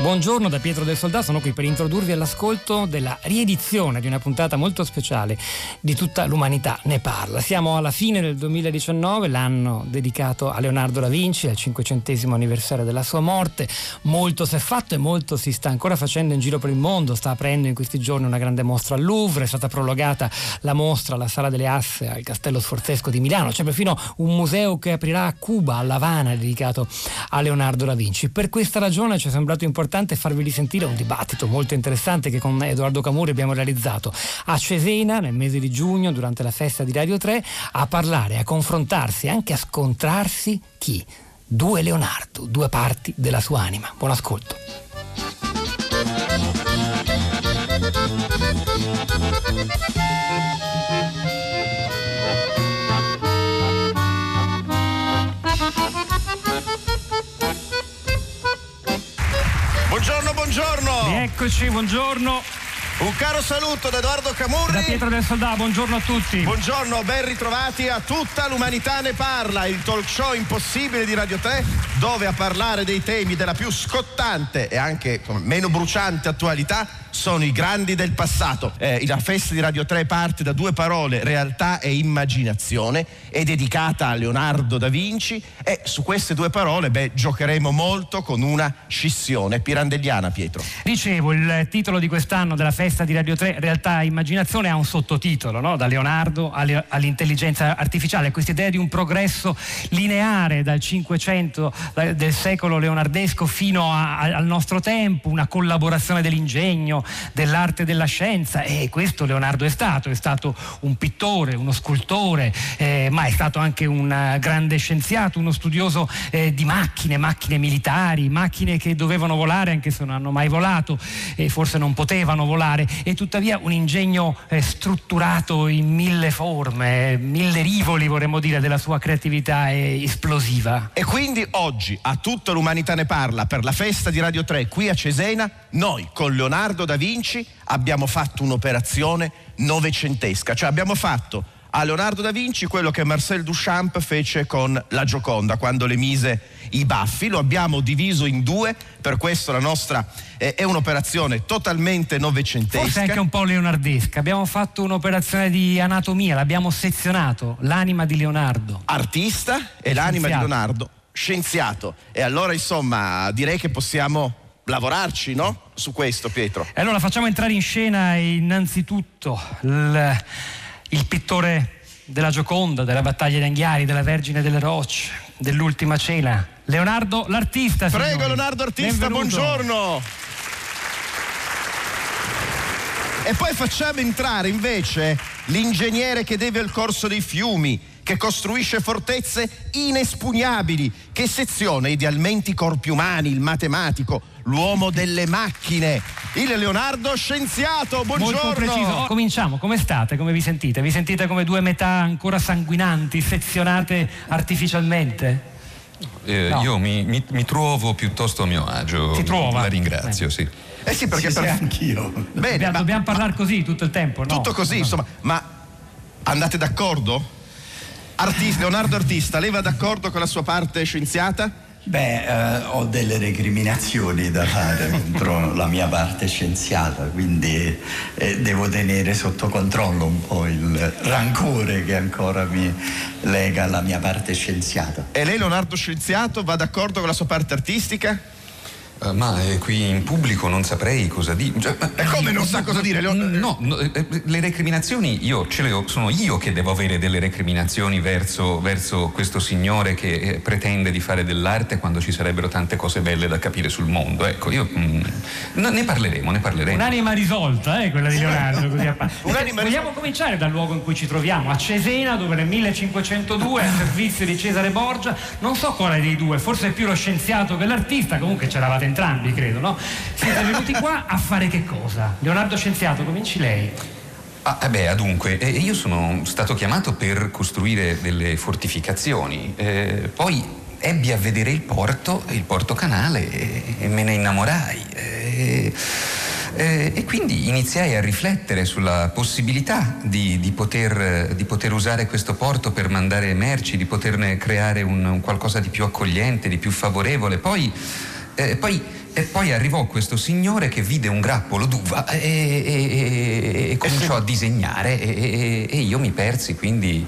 Buongiorno da Pietro del Soldato, sono qui per introdurvi all'ascolto della riedizione di una puntata molto speciale di tutta l'umanità ne parla. Siamo alla fine del 2019, l'anno dedicato a Leonardo da Vinci, al cinquecentesimo anniversario della sua morte. Molto si è fatto e molto si sta ancora facendo in giro per il mondo, sta aprendo in questi giorni una grande mostra al Louvre, è stata prologata la mostra alla Sala delle Asse al Castello Sforzesco di Milano, c'è perfino un museo che aprirà a Cuba, a La Habana, dedicato a Leonardo da Vinci. Per questa ragione ci è sembrato importante farvi risentire un dibattito molto interessante che con Edoardo Camuri abbiamo realizzato a Cesena nel mese di giugno durante la festa di Radio 3 a parlare, a confrontarsi, anche a scontrarsi chi? Due Leonardo, due parti della sua anima. Buon ascolto. Buongiorno, buongiorno. Eccoci, buongiorno. Un caro saluto da Edoardo Camurri. Da Pietro del Soldato, buongiorno a tutti. Buongiorno, ben ritrovati a tutta l'umanità ne parla, il talk show impossibile di Radio 3, dove a parlare dei temi della più scottante e anche insomma, meno bruciante attualità sono i grandi del passato. Eh, la festa di Radio 3 parte da due parole, realtà e immaginazione, è dedicata a Leonardo da Vinci e su queste due parole beh, giocheremo molto con una scissione pirandelliana, Pietro. Dicevo, il titolo di quest'anno della festa di Radio 3, realtà e immaginazione, ha un sottotitolo, no? da Leonardo all'intelligenza artificiale, questa idea di un progresso lineare dal 500 del secolo leonardesco fino a, al nostro tempo, una collaborazione dell'ingegno, dell'arte e della scienza. E questo Leonardo è stato, è stato un pittore, uno scultore, eh, ma è stato anche un grande scienziato, uno studioso eh, di macchine, macchine militari, macchine che dovevano volare anche se non hanno mai volato e forse non potevano volare e tuttavia un ingegno eh, strutturato in mille forme, mille rivoli vorremmo dire della sua creatività esplosiva. E quindi oggi a tutta l'umanità ne parla per la festa di Radio 3 qui a Cesena, noi con Leonardo da Vinci abbiamo fatto un'operazione novecentesca, cioè abbiamo fatto a Leonardo da Vinci quello che Marcel Duchamp fece con la Gioconda quando le mise i baffi, lo abbiamo diviso in due, per questo la nostra eh, è un'operazione totalmente novecentesca. Forse anche un po' leonardesca, abbiamo fatto un'operazione di anatomia, l'abbiamo sezionato, l'anima di Leonardo. Artista e l'anima di Leonardo, scienziato. E allora insomma direi che possiamo lavorarci, no? Su questo, Pietro. E allora facciamo entrare in scena innanzitutto il, il pittore della Gioconda, della battaglia di Anghiari, della Vergine delle Rocce, dell'Ultima Cena. Leonardo l'artista. Prego signori. Leonardo artista, Benvenuto. buongiorno. E poi facciamo entrare invece l'ingegnere che deve il corso dei fiumi, che costruisce fortezze inespugnabili, che seziona idealmente i corpi umani, il matematico, l'uomo delle macchine, il Leonardo scienziato. Buongiorno. Molto preciso. Oh, cominciamo, come state? Come vi sentite? Vi sentite come due metà ancora sanguinanti, sezionate artificialmente? Eh, No. Io mi, mi- mi trovo piuttosto a mio agio. Si trova? La ringrazio, sì. Eh sì, perché per... anch'io. Bene, dobbiamo, ma- dobbiamo parlare così tutto il tempo, no? tutto così, No. insomma, ma andate d'accordo? Artista, Leonardo Artista, lei va d'accordo con la sua parte scienziata? Beh, eh, ho delle recriminazioni da fare contro la mia parte scienziata, quindi eh, devo tenere sotto controllo un po' il rancore che ancora mi lega alla mia parte scienziata. E lei, Leonardo Scienziato, va d'accordo con la sua parte artistica? Eh, ma eh, qui in pubblico non saprei cosa dire. Cioè, ma- E come non sa cosa dire? Leon- No, no, eh, eh, le recriminazioni io ce le ho, sono io che devo avere delle recriminazioni verso, verso questo signore che eh, pretende di fare dell'arte quando ci sarebbero tante cose belle da capire sul mondo. Ecco, io mm, no, ne parleremo, ne parleremo. Un'anima risolta, eh, quella di Leonardo. Così a Vogliamo cominciare dal luogo in cui ci troviamo, a Cesena, dove nel 1502, a servizio di Cesare Borgia, non so quale dei due, forse è più lo scienziato che l'artista, comunque c'eravate entrambi, credo, no? Siete venuti qua a fare che cosa? Leonardo Scienziato, cominci lei. Ah, eh beh, dunque, eh, io sono stato chiamato per costruire delle fortificazioni, eh, poi ebbi a vedere il porto, il porto canale e, e me ne innamorai. Eh, eh, e quindi iniziai a riflettere sulla possibilità di, di, poter, di, poter, usare questo porto per mandare merci, di poterne creare un, un qualcosa di più accogliente, di più favorevole. Poi, eh, poi, e poi arrivò questo signore che vide un grappolo d'uva e, e, e cominciò a disegnare e, io mi persi, quindi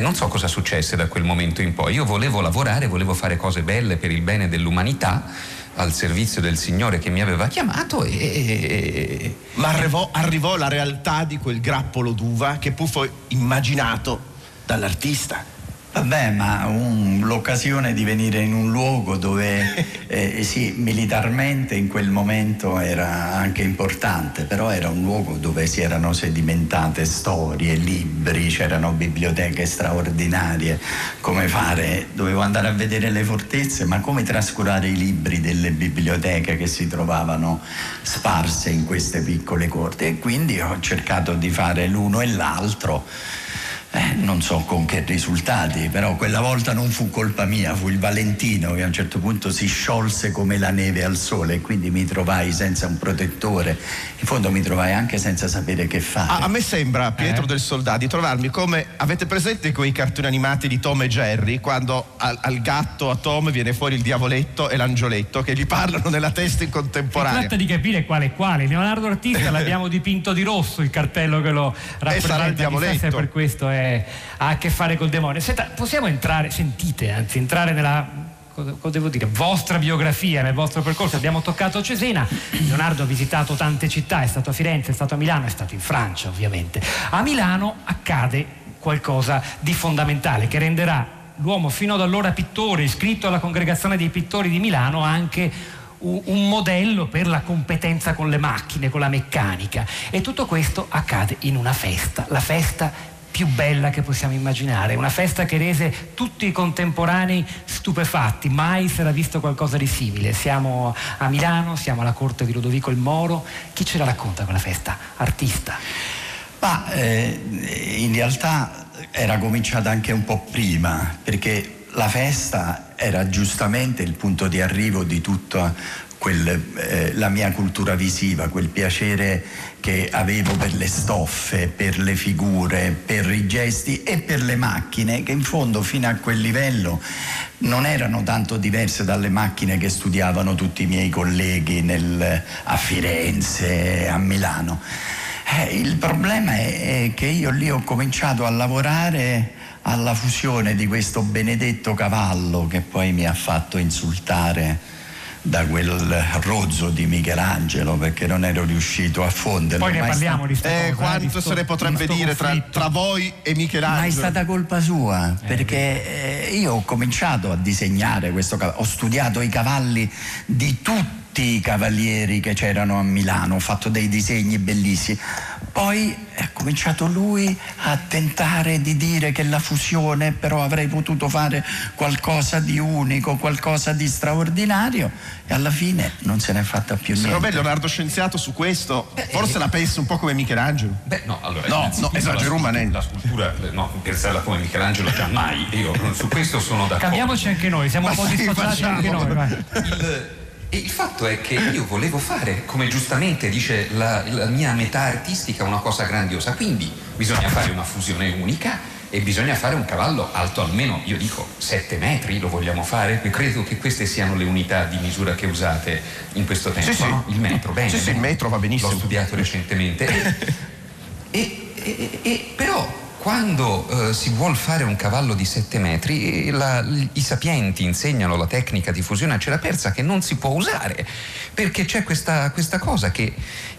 non so cosa successe da quel momento in poi. Io volevo lavorare, volevo fare cose belle per il bene dell'umanità al servizio del Signore che mi aveva chiamato e... Ma arrivò, arrivò la realtà di quel grappolo d'uva che fu immaginato dall'artista. Vabbè, ma un, l'occasione di venire in un luogo dove eh, sì, militarmente in quel momento era anche importante, però era un luogo dove si erano sedimentate storie, libri, c'erano biblioteche straordinarie, come fare, dovevo andare a vedere le fortezze, ma come trascurare i libri delle biblioteche che si trovavano sparse in queste piccole corti? E quindi ho cercato di fare l'uno e l'altro eh, non so con che risultati, però quella volta non fu colpa mia, fu il Valentino che a un certo punto si sciolse come la neve al sole e quindi mi trovai senza un protettore, in fondo mi trovai anche senza sapere che fare. A, a me sembra, Pietro eh? del Soldà, di trovarmi come, avete presente quei cartoni animati di Tom e Jerry, quando al, al gatto, a Tom viene fuori il diavoletto e l'angioletto che gli parlano nella testa in contemporanea. Si tratta di capire quale è quale, Leonardo Artista l'abbiamo dipinto di rosso il cartello che lo rappresenta, e sarà il diavoletto. per questo è ha a che fare col demonio. Senta, possiamo entrare, sentite, anzi, entrare nella cosa, devo dire, vostra biografia, nel vostro percorso. Abbiamo toccato Cesena, Leonardo ha visitato tante città, è stato a Firenze, è stato a Milano, è stato in Francia ovviamente. A Milano accade qualcosa di fondamentale che renderà l'uomo fino ad allora pittore, iscritto alla congregazione dei pittori di Milano, anche un modello per la competenza con le macchine, con la meccanica. E tutto questo accade in una festa, la festa più bella che possiamo immaginare, una festa che rese tutti i contemporanei stupefatti, mai si era visto qualcosa di simile. Siamo a Milano, siamo alla corte di Ludovico il Moro, chi ce la racconta quella festa? Artista? Ma eh, in realtà era cominciata anche un po' prima, perché la festa era giustamente il punto di arrivo di tutta quel, eh, la mia cultura visiva, quel piacere che avevo per le stoffe, per le figure, per i gesti e per le macchine, che in fondo fino a quel livello non erano tanto diverse dalle macchine che studiavano tutti i miei colleghi nel, a Firenze, a Milano. Eh, il problema è, è che io lì ho cominciato a lavorare alla fusione di questo benedetto cavallo che poi mi ha fatto insultare da quel rozzo di Michelangelo perché non ero riuscito a fonderlo. Poi ne parliamo di eh, cosa, quanto sto, se ne potrebbe dire tra, tra, voi e Michelangelo? Ma è stata colpa sua eh, perché eh, io ho cominciato a disegnare questo cavallo, ho studiato i cavalli di tutti i cavalieri che c'erano a Milano, ho fatto dei disegni bellissimi. Poi ha cominciato lui a tentare di dire che la fusione però avrei potuto fare qualcosa di unico, qualcosa di straordinario e alla fine non se n'è fatta più niente. Secondo me Leonardo Scienziato su questo Beh, forse eh, la pensa un po' come Michelangelo. Beh no, allora no, no esagero la, la scultura, no, pensarla come Michelangelo già mai, io su questo sono d'accordo. Cambiamoci anche noi, siamo Ma un po' sì, disfacciati anche noi. Vai. Il, e il fatto è che io volevo fare, come giustamente dice la, la, mia metà artistica, una cosa grandiosa. Quindi bisogna fare una fusione unica e bisogna fare un cavallo alto almeno, io dico, 7 metri, lo vogliamo fare? Credo che queste siano le unità di misura che usate in questo tempo. Sì. No? Il metro, bene. Sì, sì, il metro va benissimo. L'ho studiato recentemente. e, e, e, però quando eh, si vuole fare un cavallo di 7 metri, la, i sapienti insegnano la tecnica di fusione a cera persa che non si può usare, perché c'è questa, questa cosa che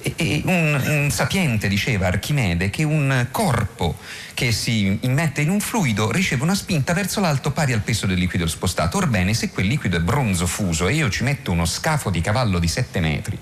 e, un, un sapiente diceva, Archimede, che un corpo che si immette in un fluido riceve una spinta verso l'alto pari al peso del liquido spostato. Orbene, se quel liquido è bronzo fuso e io ci metto uno scafo di cavallo di 7 metri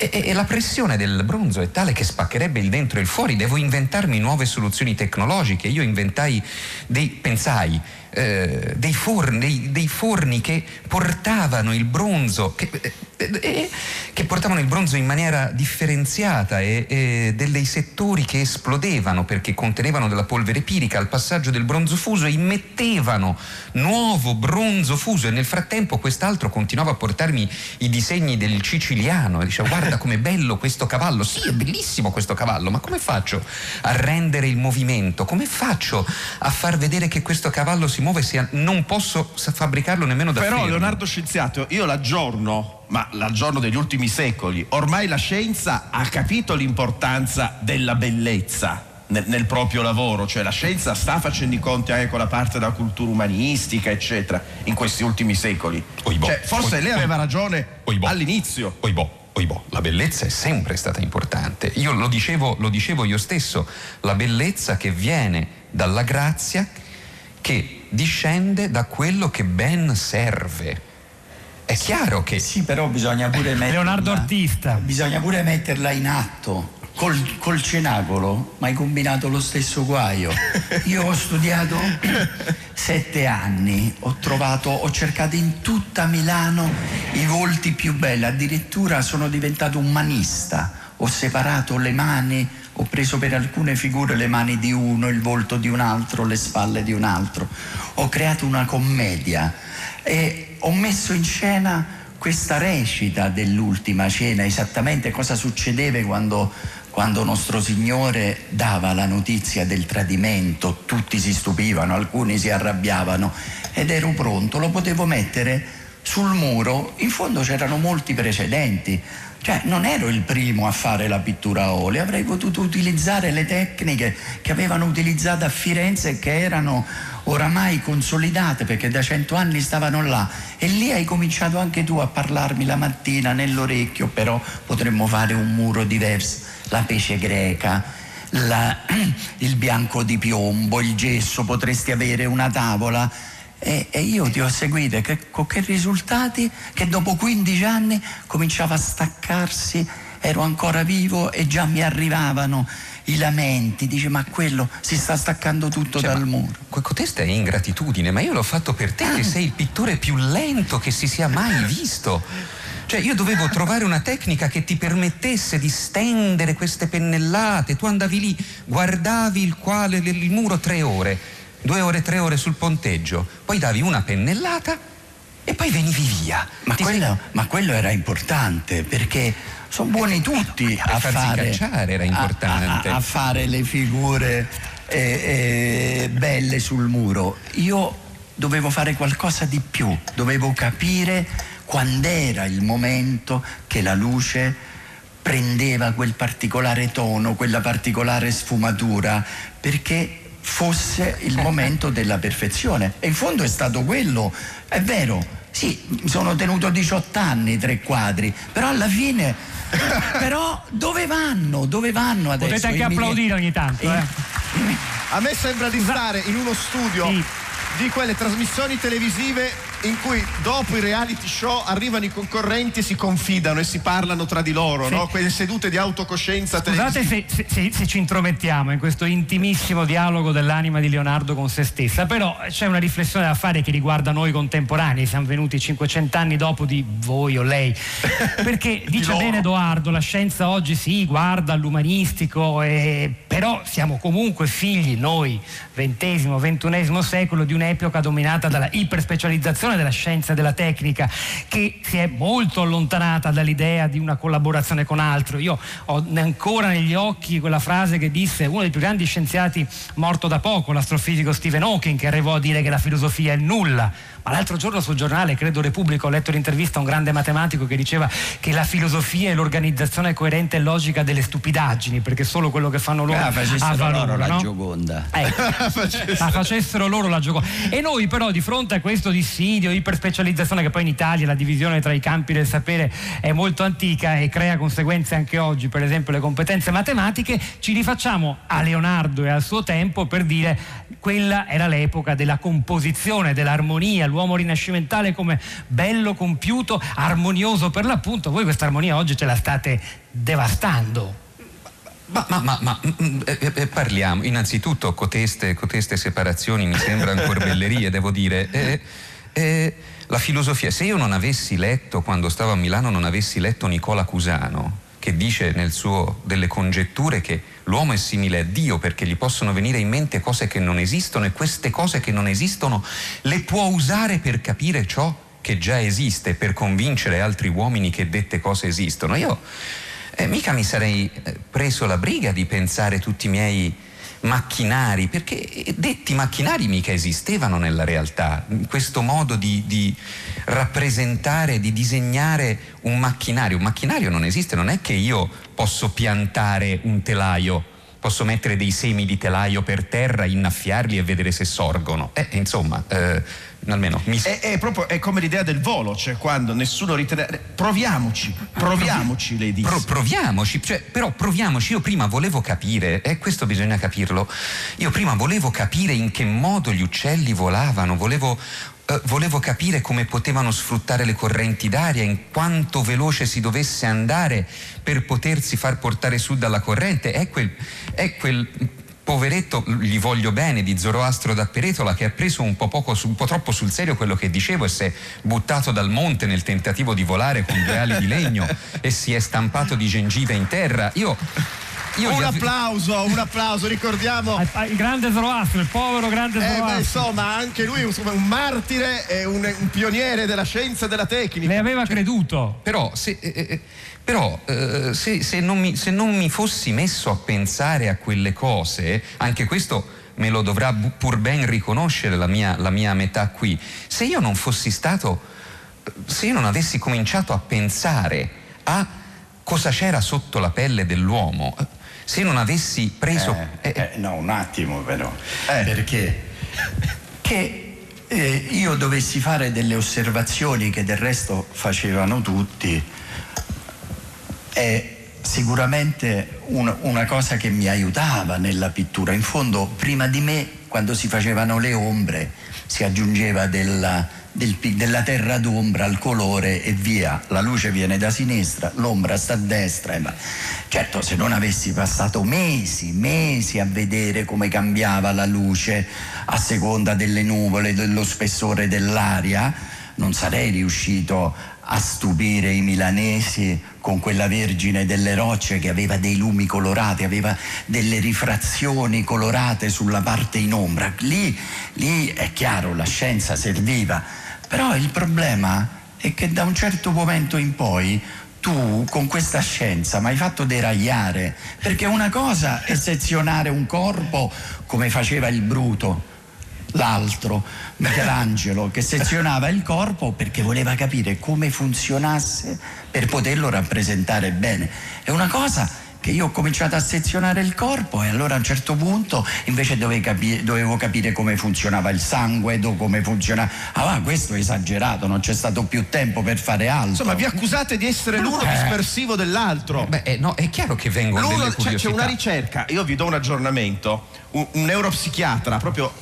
e, e, la pressione del bronzo è tale che spaccherebbe il dentro e il fuori, devo inventarmi nuove soluzioni tecnologiche. Io inventai dei, pensai, eh, dei, forni, dei, forni, che portavano il bronzo, che, eh, eh, che portavano il bronzo in maniera differenziata e, e dei settori che esplodevano perché contenevano della polvere pirica al passaggio del bronzo fuso e immettevano nuovo bronzo fuso e nel frattempo quest'altro continuava a portarmi i disegni del siciliano e diceva guarda com'è bello questo cavallo, sì è bellissimo questo cavallo, ma come faccio a rendere il movimento? Come faccio a far vedere che questo cavallo si muove se non posso fabbricarlo nemmeno da Però fermo. Leonardo Scienziato, io l'aggiorno, ma l'aggiorno degli ultimi secoli. Ormai la scienza ha capito l'importanza della bellezza. Nel, nel, proprio lavoro, cioè la scienza sta facendo i conti anche con la parte della cultura umanistica, eccetera, in questi ultimi secoli. Oibò, cioè, forse oibò, lei aveva ragione oibò, all'inizio. Oibò. Oibò, la bellezza è sempre stata importante. Io lo dicevo, lo dicevo io stesso, la bellezza che viene dalla grazia che discende da quello che ben serve. È chiaro che... Sì, però bisogna pure metterla... Leonardo Artista. Bisogna pure metterla in atto. Col, col cenacolo ma hai combinato lo stesso guaio. Io ho studiato sette anni, ho trovato, ho cercato in tutta Milano i volti più belli, addirittura sono diventato un manista, ho separato le mani, ho preso per alcune figure le mani di uno, il volto di un altro, le spalle di un altro, ho creato una commedia e ho messo in scena questa recita dell'ultima cena, esattamente cosa succedeva quando, quando nostro Signore dava la notizia del tradimento, tutti si stupivano, alcuni si arrabbiavano ed ero pronto, lo potevo mettere sul muro, in fondo c'erano molti precedenti, cioè non ero il primo a fare la pittura a olio, avrei potuto utilizzare le tecniche che avevano utilizzato a Firenze e che erano oramai consolidate perché da cento anni stavano là e lì hai cominciato anche tu a parlarmi la mattina nell'orecchio, però potremmo fare un muro diverso, la pece greca, la, il bianco di piombo, il gesso, potresti avere una tavola. E, e, io ti ho seguito che, con che risultati? Che dopo 15 anni cominciava a staccarsi, ero ancora vivo e già mi arrivavano i lamenti, dice ma quello si sta staccando tutto cioè, dal muro. Questa è ingratitudine, ma io l'ho fatto per te che sei il pittore più lento che si sia mai visto. Cioè io dovevo trovare una tecnica che ti permettesse di stendere queste pennellate, tu andavi lì, guardavi il, quale, il muro tre ore, due ore, tre ore sul ponteggio, poi davi una pennellata e poi venivi via. Ma, quello, sei... ma quello era importante perché sono buoni tutti a fare, era importante. A, a, a fare le figure eh, eh, belle sul muro. Io dovevo fare qualcosa di più, dovevo capire quando era il momento che la luce prendeva quel particolare tono, quella particolare sfumatura, perché fosse il momento della perfezione. E in fondo è stato quello, è vero, sì, mi sono tenuto 18 anni, tre quadri, però alla fine però dove vanno? Dove vanno adesso? Potete anche applaudire ogni tanto. Eh. A me sembra di stare in uno studio sì. di quelle trasmissioni televisive in cui dopo i reality show arrivano i concorrenti e si confidano e si parlano tra di loro, sì. no? quelle sedute di autocoscienza Scusate se, se, se, ci intromettiamo in questo intimissimo dialogo dell'anima di Leonardo con se stessa, però c'è una riflessione da fare che riguarda noi contemporanei, siamo venuti 500 anni dopo di voi o lei, perché dice bene Edoardo, la scienza oggi sì, guarda all'umanistico, e... però siamo comunque figli noi, XX, XXI secolo, di un'epoca dominata dalla iperspecializzazione della scienza e della tecnica che si è molto allontanata dall'idea di una collaborazione con altro. Io ho ancora negli occhi quella frase che disse uno dei più grandi scienziati morto da poco, l'astrofisico Stephen Hawking, che arrivò a dire che la filosofia è nulla ma l'altro giorno sul giornale, credo Repubblica, ho letto l'intervista a un grande matematico che diceva che la filosofia è l'organizzazione coerente e logica delle stupidaggini, perché solo quello che fanno loro ah, ha valore, loro no? la gioconda. Ecco, facessero. facessero loro la gioconda. E noi però di fronte a questo dissidio, iperspecializzazione che poi in Italia la divisione tra i campi del sapere è molto antica e crea conseguenze anche oggi, per esempio le competenze matematiche, ci rifacciamo a Leonardo e al suo tempo per dire quella era l'epoca della composizione, dell'armonia, l'uomo rinascimentale come bello, compiuto, armonioso per l'appunto, voi questa armonia oggi ce la state devastando. Ma, ma, ma, ma mm, eh, eh, parliamo, innanzitutto coteste, coteste, separazioni mi sembrano corbellerie, devo dire. Eh, eh, la filosofia, se io non avessi letto, quando stavo a Milano, non avessi letto Nicola Cusano, che dice nel suo delle congetture che l'uomo è simile a Dio perché gli possono venire in mente cose che non esistono e queste cose che non esistono le può usare per capire ciò che già esiste, per convincere altri uomini che dette cose esistono. Io eh, mica mi sarei eh, preso la briga di pensare tutti i miei macchinari, perché detti macchinari mica esistevano nella realtà. Questo modo di, di, rappresentare, di disegnare un macchinario, un macchinario non esiste, non è che io posso piantare un telaio, posso mettere dei semi di telaio per terra, innaffiarli e vedere se sorgono. Eh, insomma, eh, almeno mi... è, è, proprio è come l'idea del volo, cioè quando nessuno ritiene. Proviamoci, proviamoci, lei dice. Pro, proviamoci, cioè, però proviamoci. Io prima volevo capire, e questo bisogna capirlo. Io prima volevo capire in che modo gli uccelli volavano, volevo eh, volevo capire come potevano sfruttare le correnti d'aria, in quanto veloce si dovesse andare per potersi far portare su dalla corrente. È quel, è quel poveretto, gli voglio bene, di Zoroastro da Peretola, che ha preso un po, poco, un po' troppo sul serio quello che dicevo e si è buttato dal monte nel tentativo di volare con due ali di legno e si è stampato di gengive in terra. Io io un applauso, un applauso, ricordiamo. Il grande Zoroastro, il povero grande Zoroastro. Eh, insomma, anche lui insomma, un martire e un, un, pioniere della scienza e della tecnica. Le aveva cioè, creduto. Però, se, eh, eh, però eh, se, se, non mi, se non mi fossi messo a pensare a quelle cose, anche questo me lo dovrà pur ben riconoscere la mia, la mia metà qui, se io non fossi stato, se io non avessi cominciato a pensare a cosa c'era sotto la pelle dell'uomo, se non avessi preso... Eh, eh, no, un attimo però, eh. perché che eh, io dovessi fare delle osservazioni che del resto facevano tutti, è sicuramente un, una cosa che mi aiutava nella pittura. In fondo, prima di me, quando si facevano le ombre, si aggiungeva della del, della terra d'ombra al colore e via, la luce viene da sinistra, l'ombra sta a destra. Ma... Certo, se non avessi passato mesi, mesi a vedere come cambiava la luce a seconda delle nuvole, dello spessore dell'aria, non sarei riuscito a stupire i milanesi con quella Vergine delle Rocce che aveva dei lumi colorati, aveva delle rifrazioni colorate sulla parte in ombra. Lì, lì è chiaro, la scienza serviva, però il problema è che da un certo momento in poi tu con questa scienza mi hai fatto deragliare, perché una cosa è sezionare un corpo come faceva il Bruto, l'altro, Michelangelo, che sezionava il corpo perché voleva capire come funzionasse per poterlo rappresentare bene. È una cosa che io ho cominciato a sezionare il corpo e allora a un certo punto invece dovevo capire, dovevo capire come funzionava il sangue, come funzionava... Ah, questo è esagerato, non c'è stato più tempo per fare altro. Insomma, vi accusate di essere l'uno eh. dispersivo dell'altro. Beh, eh, no, è chiaro che vengono L'uno, delle curiosità. Cioè, c'è una ricerca, io vi do un aggiornamento, un, un neuropsichiatra proprio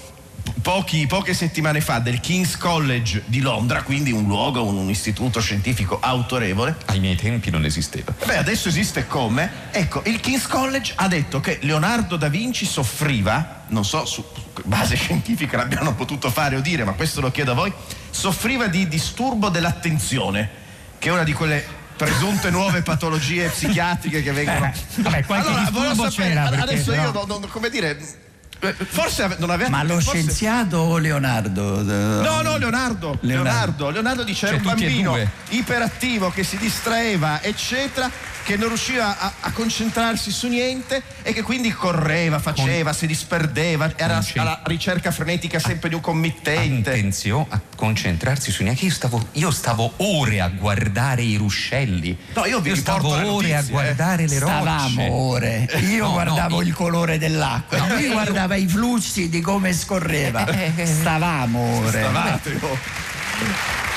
pochi, poche settimane fa del King's College di Londra, quindi un luogo, un, un, istituto scientifico autorevole. Ai miei tempi non esisteva. Beh, adesso esiste come? Ecco, il King's College ha detto che Leonardo da Vinci soffriva, non so su base scientifica l'abbiano potuto fare o dire, ma questo lo chiedo a voi, soffriva di disturbo dell'attenzione, che è una di quelle presunte nuove patologie psichiatriche che vengono. Eh, vabbè, allora, disturbo sapere. Adesso però... io, non, come dire forse non aveva. Ma lo forse... scienziato o Leonardo? No, no, Leonardo. Leonardo, Leonardo dice cioè, era un bambino iperattivo che si distraeva, eccetera che non riusciva a, a, concentrarsi su niente e che quindi correva, faceva, Con... si disperdeva, era Concent... alla ricerca frenetica sempre di un committente. Attenzione a concentrarsi su niente. Io stavo, io stavo ore a guardare i ruscelli. No, io vi io stavo ore notizie, a guardare eh. le rocce. Stavamo ore. Io no, guardavo no, il colore dell'acqua, no, lui guardava i flussi di come scorreva. Eh, eh, Stavamo ore. Stavate. Oh.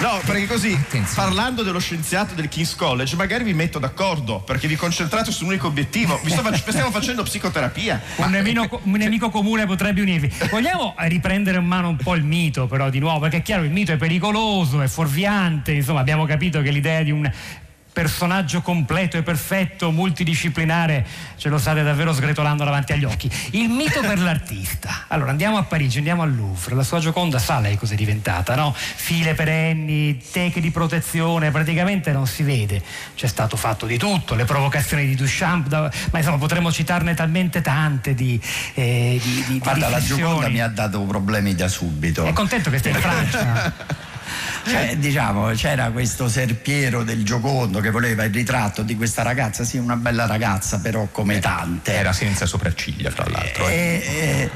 No, perché così, parlando dello scienziato del King's College, magari vi metto d'accordo, perché vi concentrate su un unico obiettivo. Vi sto, stiamo facendo psicoterapia. Un, nemico, un nemico comune potrebbe unirvi. Vogliamo riprendere in mano un po' il mito, però, di nuovo, perché è chiaro, il mito è pericoloso, è fuorviante, insomma, abbiamo capito che l'idea di un personaggio completo e perfetto, multidisciplinare, ce lo state davvero sgretolando davanti agli occhi. Il mito per l'artista. Allora andiamo a Parigi, andiamo al Louvre, la sua Gioconda sa lei cos'è diventata, no? File perenni, teche di protezione, praticamente non si vede. C'è stato fatto di tutto, le provocazioni di Duchamp, da, ma insomma potremmo citarne talmente tante di, eh, di, di Guarda, di la. Gioconda mi ha dato problemi da subito. È contento che stia in Francia. Cioè, diciamo, c'era questo serpiero del Giocondo che voleva il ritratto di questa ragazza, sì, una bella ragazza, però come tante. Era senza sopracciglia, tra l'altro. eh. E,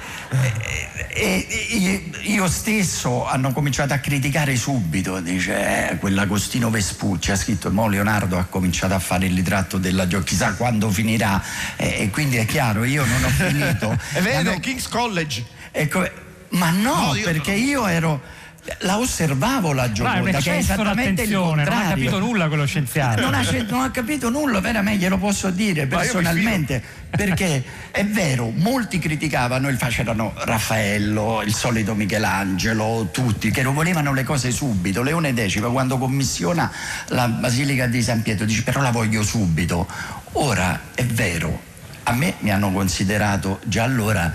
e- e- e- io stesso hanno cominciato a criticare subito, dice, eh, quell'Agostino Vespucci ha scritto, mo Leonardo ha cominciato a fare il ritratto della Gio, chissà quando finirà, Eh, e quindi è chiaro, io non ho finito. E vede, Hanno- King's College. Ecco, ma no, No, io- perché io ero. La osservavo la Gioconda, che è esattamente il d'attenzione, non ha contrario. capito nulla quello scienziato. Non ha, non ha capito nulla, veramente glielo posso dire personalmente, perché è vero, molti criticavano il c'erano Raffaello, il solito Michelangelo, tutti che lo volevano le cose subito. Leone X quando commissiona la Basilica di San Pietro dice però la voglio subito. Ora è vero, a me mi hanno considerato già allora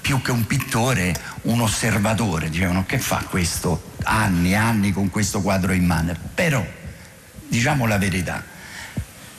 più che un pittore un osservatore, dicevano che fa questo anni e anni con questo quadro in mano, però diciamo la verità.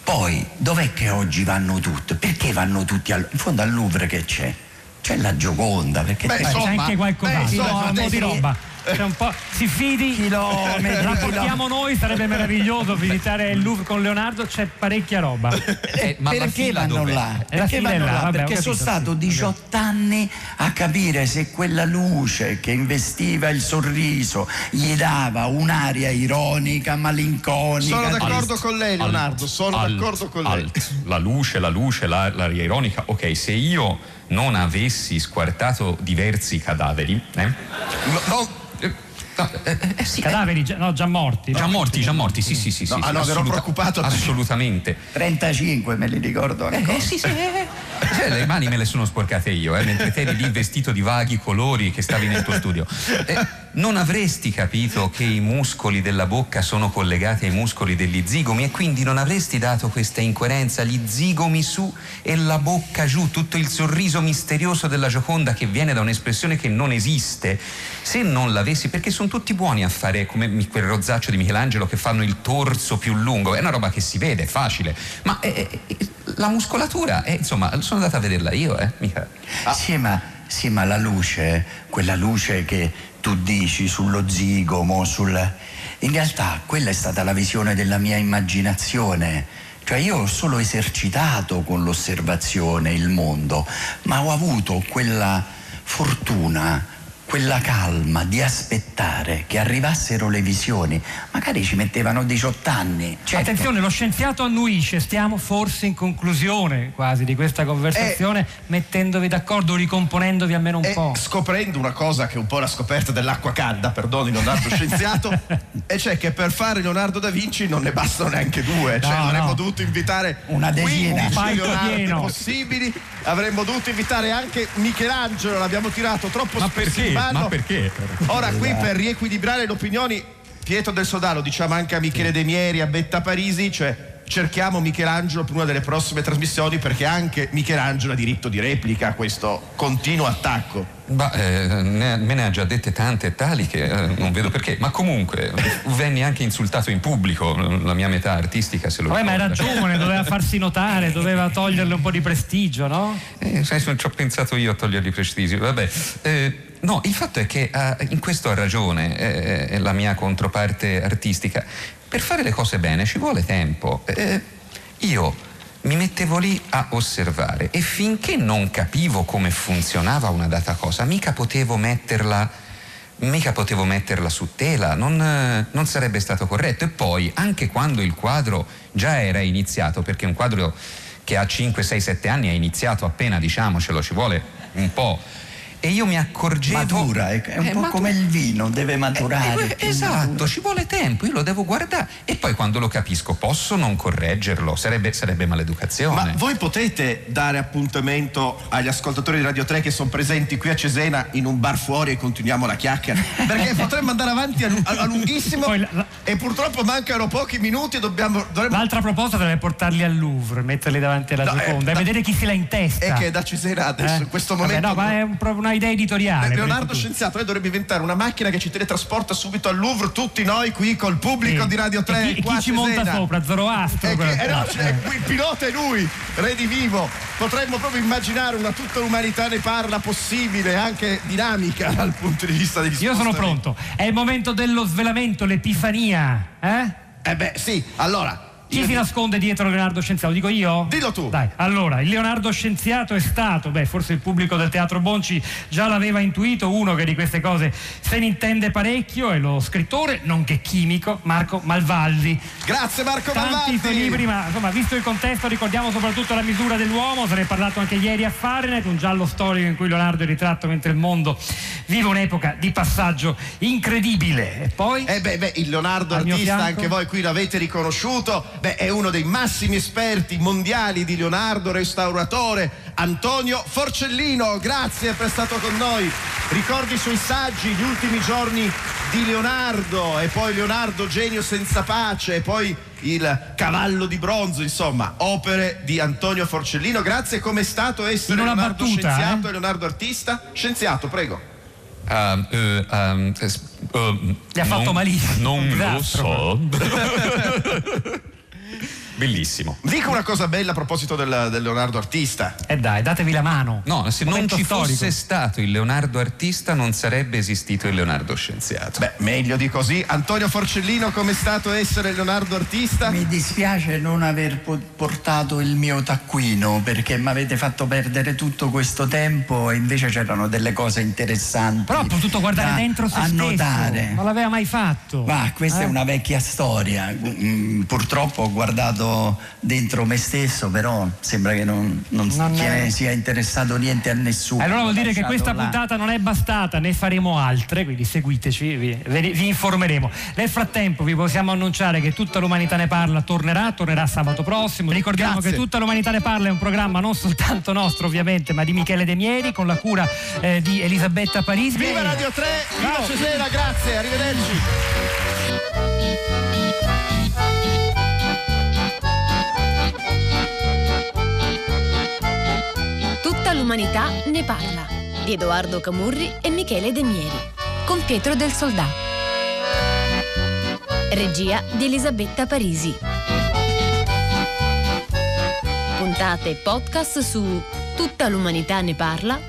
Poi dov'è che oggi vanno tutti? Perché vanno tutti al, in fondo al Louvre che c'è? C'è la Gioconda, perché Beh, C'è insomma, anche qualcos'altro, un po' di sì. roba. C'è un po', si fidi, Chilometri, la portiamo noi, sarebbe meraviglioso visitare il Louvre con Leonardo, c'è parecchia roba. Eh, ma perché vanno dov'è? là? E la Perché vanno là, là? vabbè, Perché sono stato sì, 18 anni a capire se quella luce che investiva il sorriso gli dava un'aria ironica, malinconica. Sono d'accordo Alt, con lei, Leonardo, alt, sono alt, d'accordo con lei. alt. La luce, la luce, la- l'aria ironica. Ok, se io non avessi squartato diversi cadaveri, eh? No, no, Eh, no, eh, eh, sì, eh, Cadaveri già, no, già morti. Già morti, già morti, sì, sì, sì. No, sì, ah, sì, no, ero assoluta- preoccupato perché- Assolutamente. 35 me li ricordo ancora. Eh, sì, sì, eh, eh, le mani me le sono sporcate io, eh, mentre te eri lì vestito di vaghi colori che stavi nel tuo studio. Eh, non avresti capito che i muscoli della bocca sono collegati ai muscoli degli zigomi e quindi non avresti dato questa incoerenza, gli zigomi su e la bocca giù, tutto il sorriso misterioso della Gioconda che viene da un'espressione che non esiste. Se non l'avessi, perché sono tutti buoni a fare come quel rozzaccio di Michelangelo che fanno il torso più lungo, è una roba che si vede, è facile, ma eh, eh, la muscolatura, eh, insomma, sono andata a vederla io, eh, mica. Sì, ma, sì, ma la luce, quella luce che tu dici sullo zigomo, sul... in realtà quella è stata la visione della mia immaginazione. Cioè io ho solo esercitato con l'osservazione il mondo, ma ho avuto quella fortuna, quella calma di aspettare che arrivassero le visioni. Magari ci mettevano 18 anni. Certo. Attenzione, lo scienziato annuisce, stiamo forse in conclusione quasi di questa conversazione, mettendovi d'accordo, ricomponendovi almeno un e po'. scoprendo una cosa che è un po' la scoperta dell'acqua calda, perdoni Leonardo scienziato, e cioè che per fare Leonardo da Vinci non ne bastano neanche due, cioè No, avremmo no. dovuto invitare Una decina. 15 Un palco Leonardi pieno. possibili, avremmo dovuto invitare anche Michelangelo, l'abbiamo tirato troppo Ma spesso perché? in ballo. Ma perché? Ora qui per riequilibrare le opinioni, Pietro del Sodà lo diciamo anche a Michele De Mieri, a Betta Parisi, cioè cerchiamo Michelangelo per una delle prossime trasmissioni perché anche Michelangelo ha diritto di replica a questo continuo attacco. Bah, eh, ne- me ne ha già dette tante e tali che eh, non vedo perché, ma comunque venni anche insultato in pubblico, la mia metà artistica se lo Vabbè, ma era ricorda. giovane, doveva farsi notare, doveva toglierle un po' di prestigio, no? Eh, non ci ho pensato io a togliergli prestigio. Vabbè. Eh, no, il fatto è che ah, in questo ha ragione eh, la mia controparte artistica. Per fare le cose bene ci vuole tempo. Eh, io mi mettevo lì a osservare e finché non capivo come funzionava una data cosa, mica potevo metterla mica potevo metterla su tela, non, non sarebbe stato corretto. E poi, anche quando il quadro già era iniziato, perché un quadro che ha 5, 6, 7 anni è iniziato appena, diciamocelo, ci vuole un po'. E io mi accorgevo... Matura, è, è un Eh, po' matura. come il vino, deve maturare. Eh, eh, esatto, ci vuole tempo, io lo devo guardare e poi quando lo capisco posso non correggerlo, sarebbe, sarebbe maleducazione. Ma voi potete dare appuntamento agli ascoltatori di Radio 3 che sono presenti qui a Cesena in un bar fuori e continuiamo la chiacchiera? Perché potremmo andare avanti a, a- a lunghissimo la- la- e purtroppo mancano pochi minuti e dobbiamo... dovremmo- L'altra proposta sarebbe portarli al Louvre, metterli davanti alla No, eh, Gioconda e da- vedere chi se l'ha in testa. È che da Cesena adesso, Eh? in questo Vabbè, momento... no, ma è un- proprio una idea editoriale. il Leonardo. Scienziato, lei dovrebbe inventare una macchina che ci teletrasporta subito al Louvre, tutti noi qui col pubblico Sì. di Radio 3. E chi, e chi ci monta sopra? Zoroastro? E che- eh no, Eh. cioè, il pilota è lui, Redivivo. Potremmo proprio immaginare una tutta l'umanità ne parla possibile, anche dinamica dal punto di vista degli Io sono pronto. È il momento dello svelamento, l'epifania. Eh? Eh beh, sì, allora. Chi si nasconde dietro Leonardo Scienziato? Dico io? Dillo tu. Dai, allora, il Leonardo Scienziato è stato, beh, forse il pubblico del Teatro Bonci già l'aveva intuito, uno che di queste cose se ne intende parecchio, è lo scrittore, nonché chimico, Marco Malvaldi. Grazie Marco Tanti Malvatti. suoi libri, ma insomma, visto il contesto, ricordiamo soprattutto la misura dell'uomo. Se ne è parlato anche ieri a Fahrenheit, un giallo storico in cui Leonardo è ritratto mentre il mondo vive un'epoca di passaggio incredibile. E poi. Eh beh, beh, il Leonardo artista, fianco. anche voi qui l'avete riconosciuto, beh, è uno dei massimi esperti mondiali di Leonardo, restauratore, Antonio Forcellino, grazie per essere stato con noi. Ricordi sui saggi, gli ultimi giorni di Leonardo, e poi Leonardo genio senza pace, e poi il cavallo di bronzo, insomma, opere di Antonio Forcellino. Grazie, com'è stato essere Leonardo battuta, scienziato eh? e Leonardo artista? Scienziato, prego. Ah, eh, s- eh, Gli ha fatto non- malissimo, Non lo disastro. so. Bellissimo. Dico una cosa bella a proposito del, del Leonardo artista. E dai, datevi la mano. No, se non Momento ci storico. fosse stato il Leonardo artista non sarebbe esistito il Leonardo scienziato. Beh, meglio di così. Antonio Forcellino, com'è stato essere Leonardo artista? Mi dispiace non aver po- portato il mio taccuino perché mi avete fatto perdere tutto questo tempo e invece c'erano delle cose interessanti. Però ha potuto guardare da dentro se annotare. stesso. Non l'aveva mai fatto. Ma questa Eh? è una vecchia storia. Mm, Purtroppo ho guardato dentro me stesso, però sembra che non, non Non sia, è- sia interessato niente a nessuno. Allora vuol dire che questa là. puntata non è bastata, ne faremo altre, quindi seguiteci, vi, vi informeremo. Nel frattempo vi possiamo annunciare che Tutta l'umanità ne parla tornerà, tornerà sabato prossimo. Ricordiamo Grazie. che Tutta l'umanità ne parla è un programma non soltanto nostro ovviamente, ma di Michele De Mieri con la cura eh, di Elisabetta Parisi. Viva Radio 3, viva Ciao. Cesena, grazie, arrivederci. L'umanità ne parla di Edoardo Camurri e Michele De Mieri con Pietro del Soldà. Regia di Elisabetta Parisi. Puntate podcast su tuttalumanità ne parla.rai.it